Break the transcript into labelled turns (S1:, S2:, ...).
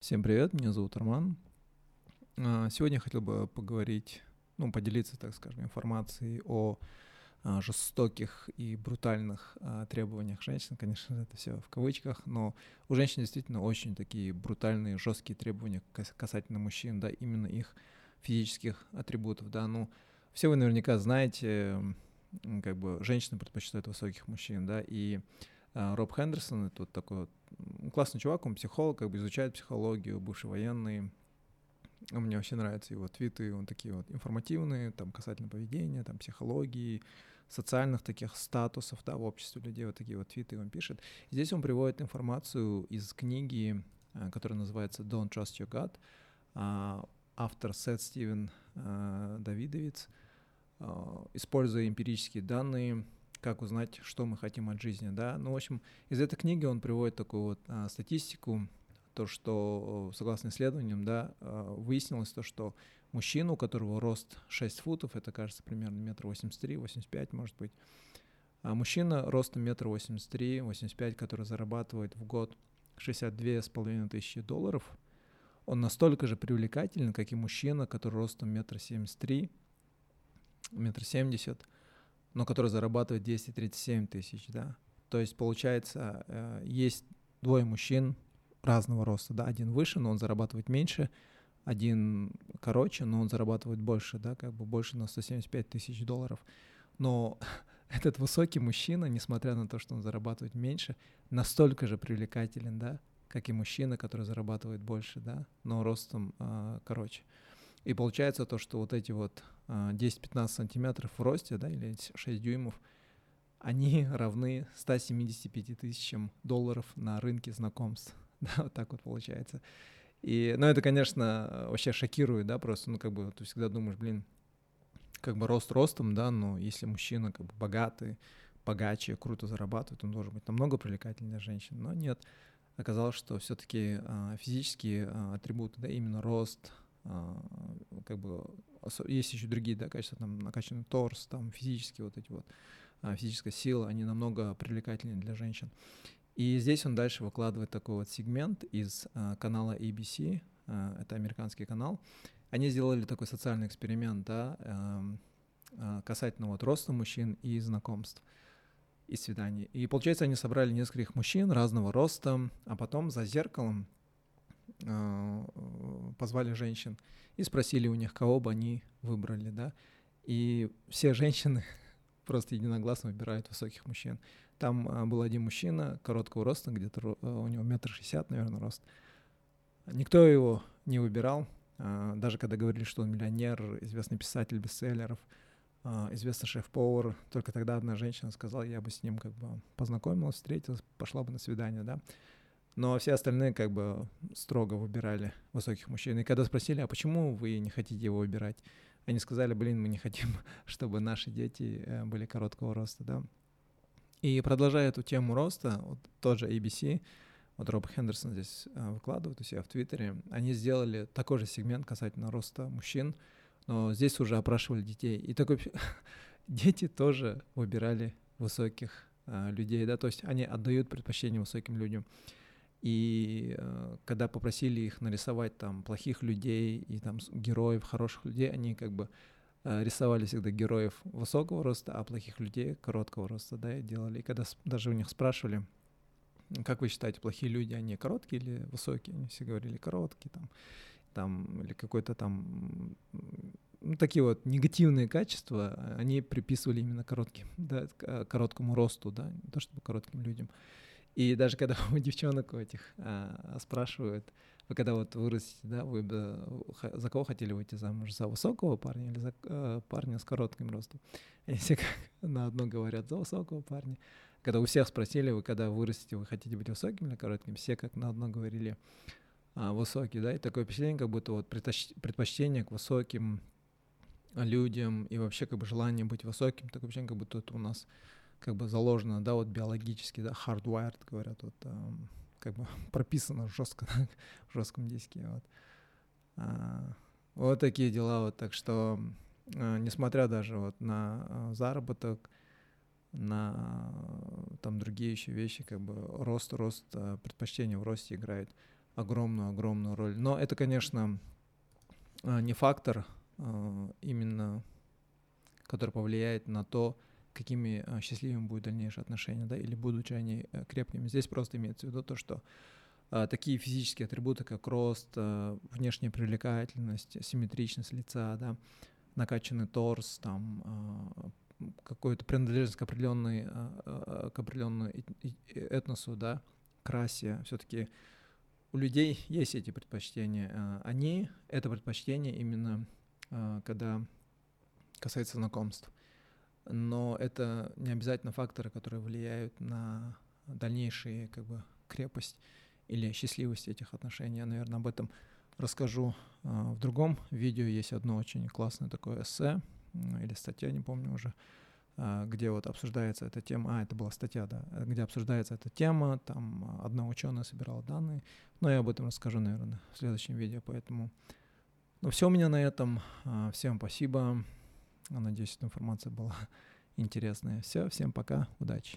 S1: Всем привет, меня зовут Арман. А, сегодня я хотел бы поговорить, ну, поделиться, так скажем, информацией о а, жестоких и брутальных а, требованиях женщин. Конечно, это все в кавычках, но у женщин действительно очень такие брутальные, жесткие требования касательно мужчин, да, именно их физических атрибутов, да. Ну, все вы наверняка знаете, как бы женщины предпочитают высоких мужчин, да, и Роб Хендерсон, это вот такой вот классный чувак, он психолог, как бы изучает психологию, бывший военный. Мне вообще нравятся его твиты, он такие вот информативные, там, касательно поведения, там, психологии, социальных таких статусов, да, в обществе людей, вот такие вот твиты он пишет. Здесь он приводит информацию из книги, э, которая называется «Don't Trust Your God», а, автор Сет Стивен э, Давидовец, э, используя эмпирические данные, как узнать, что мы хотим от жизни, да. Ну, в общем, из этой книги он приводит такую вот а, статистику, то, что, согласно исследованиям, да, а, выяснилось то, что мужчина, у которого рост 6 футов, это, кажется, примерно метр восемьдесят три, восемьдесят пять, может быть, а мужчина ростом метр восемьдесят три, восемьдесят пять, который зарабатывает в год 62 с половиной тысячи долларов, он настолько же привлекателен, как и мужчина, который ростом метр семьдесят три, метр семьдесят, но который зарабатывает 237 тысяч, да. То есть, получается, э, есть двое мужчин разного роста, да, один выше, но он зарабатывает меньше, один короче, но он зарабатывает больше, да, как бы больше на 175 тысяч долларов. Но этот высокий мужчина, несмотря на то, что он зарабатывает меньше, настолько же привлекателен, да, как и мужчина, который зарабатывает больше, да, но ростом э, короче. И получается то, что вот эти вот 10-15 а, сантиметров в росте, да, или 6 дюймов, они равны 175 тысячам долларов на рынке знакомств. Да, вот так вот получается. И, ну, это, конечно, вообще шокирует, да, просто, ну, как бы, ты всегда думаешь, блин, как бы рост ростом, да, но если мужчина как бы богатый, богаче, круто зарабатывает, он должен быть намного привлекательнее для женщин. Но нет, оказалось, что все-таки а, физические а, атрибуты, да, именно рост, как бы есть еще другие да, качества, там накачанный торс, там физические вот эти вот, а, физическая сила, они намного привлекательнее для женщин. И здесь он дальше выкладывает такой вот сегмент из а, канала ABC, это американский канал. Они сделали такой социальный эксперимент, да, эм, касательно вот роста мужчин и знакомств и свиданий. И получается, они собрали нескольких мужчин разного роста, а потом за зеркалом позвали женщин и спросили у них, кого бы они выбрали, да. И все женщины просто единогласно выбирают высоких мужчин. Там э, был один мужчина короткого роста, где-то э, у него метр шестьдесят, наверное, рост. Никто его не выбирал, даже когда говорили, что он миллионер, известный писатель бестселлеров, известный шеф-повар. Только тогда одна женщина сказала, я бы с ним как бы познакомилась, встретилась, пошла бы на свидание, да. Но все остальные как бы строго выбирали высоких мужчин. И когда спросили, а почему вы не хотите его выбирать, они сказали, блин, мы не хотим, чтобы наши дети э, были короткого роста, да. И продолжая эту тему роста, вот тот же ABC, вот Роб Хендерсон здесь э, выкладывает у себя в Твиттере, они сделали такой же сегмент касательно роста мужчин, но здесь уже опрашивали детей. И такой дети тоже выбирали высоких э, людей, да, то есть они отдают предпочтение высоким людям. И э, когда попросили их нарисовать там плохих людей и там героев, хороших людей, они как бы э, рисовали всегда героев высокого роста, а плохих людей короткого роста, да, и делали. И когда даже у них спрашивали, как вы считаете, плохие люди, они короткие или высокие? Они все говорили короткие там, там или какой-то там ну, такие вот негативные качества, они приписывали именно коротким, да, короткому росту, да, не то чтобы коротким людям. И даже когда у девчонок этих а, спрашивают, вы когда вот вырастете, да, вы бы за кого хотели выйти замуж? За высокого парня или за а, парня с коротким ростом? Они все как на одно говорят, за высокого парня. Когда у всех спросили, вы когда вырастете, вы хотите быть высоким или коротким, все как на одно говорили а, высокий, да, и такое впечатление, как будто вот предпочтение к высоким людям и вообще как бы желание быть высоким, такое впечатление, как будто это у нас как бы заложено, да, вот биологически, да, hardwired, говорят, вот um, как бы прописано жестко в жестком диске, вот. А, вот такие дела, вот, так что, а, несмотря даже вот на а, заработок, на а, там другие еще вещи, как бы рост, рост, предпочтение в росте играет огромную-огромную роль. Но это, конечно, не фактор именно, который повлияет на то, какими а, счастливыми будут дальнейшие отношения, да, или будут ли они э, крепкими. Здесь просто имеется в виду то, что такие физические атрибуты, как рост, внешняя привлекательность, симметричность лица, да, накачанный торс, там, какой-то принадлежность к определенной, к определенному этносу, да, к расе, все-таки у людей есть эти предпочтения. Они это предпочтение именно когда касается знакомств. Но это не обязательно факторы, которые влияют на дальнейшие как бы крепость или счастливость этих отношений. Я, наверное, об этом расскажу а, в другом видео. Есть одно очень классное такое эссе или статья, не помню уже, а, где вот обсуждается эта тема, а, это была статья, да, где обсуждается эта тема, там одна ученая собирала данные, но я об этом расскажу, наверное, в следующем видео, поэтому, ну, все у меня на этом, а, всем спасибо, надеюсь, эта информация была интересная, все, всем пока, удачи.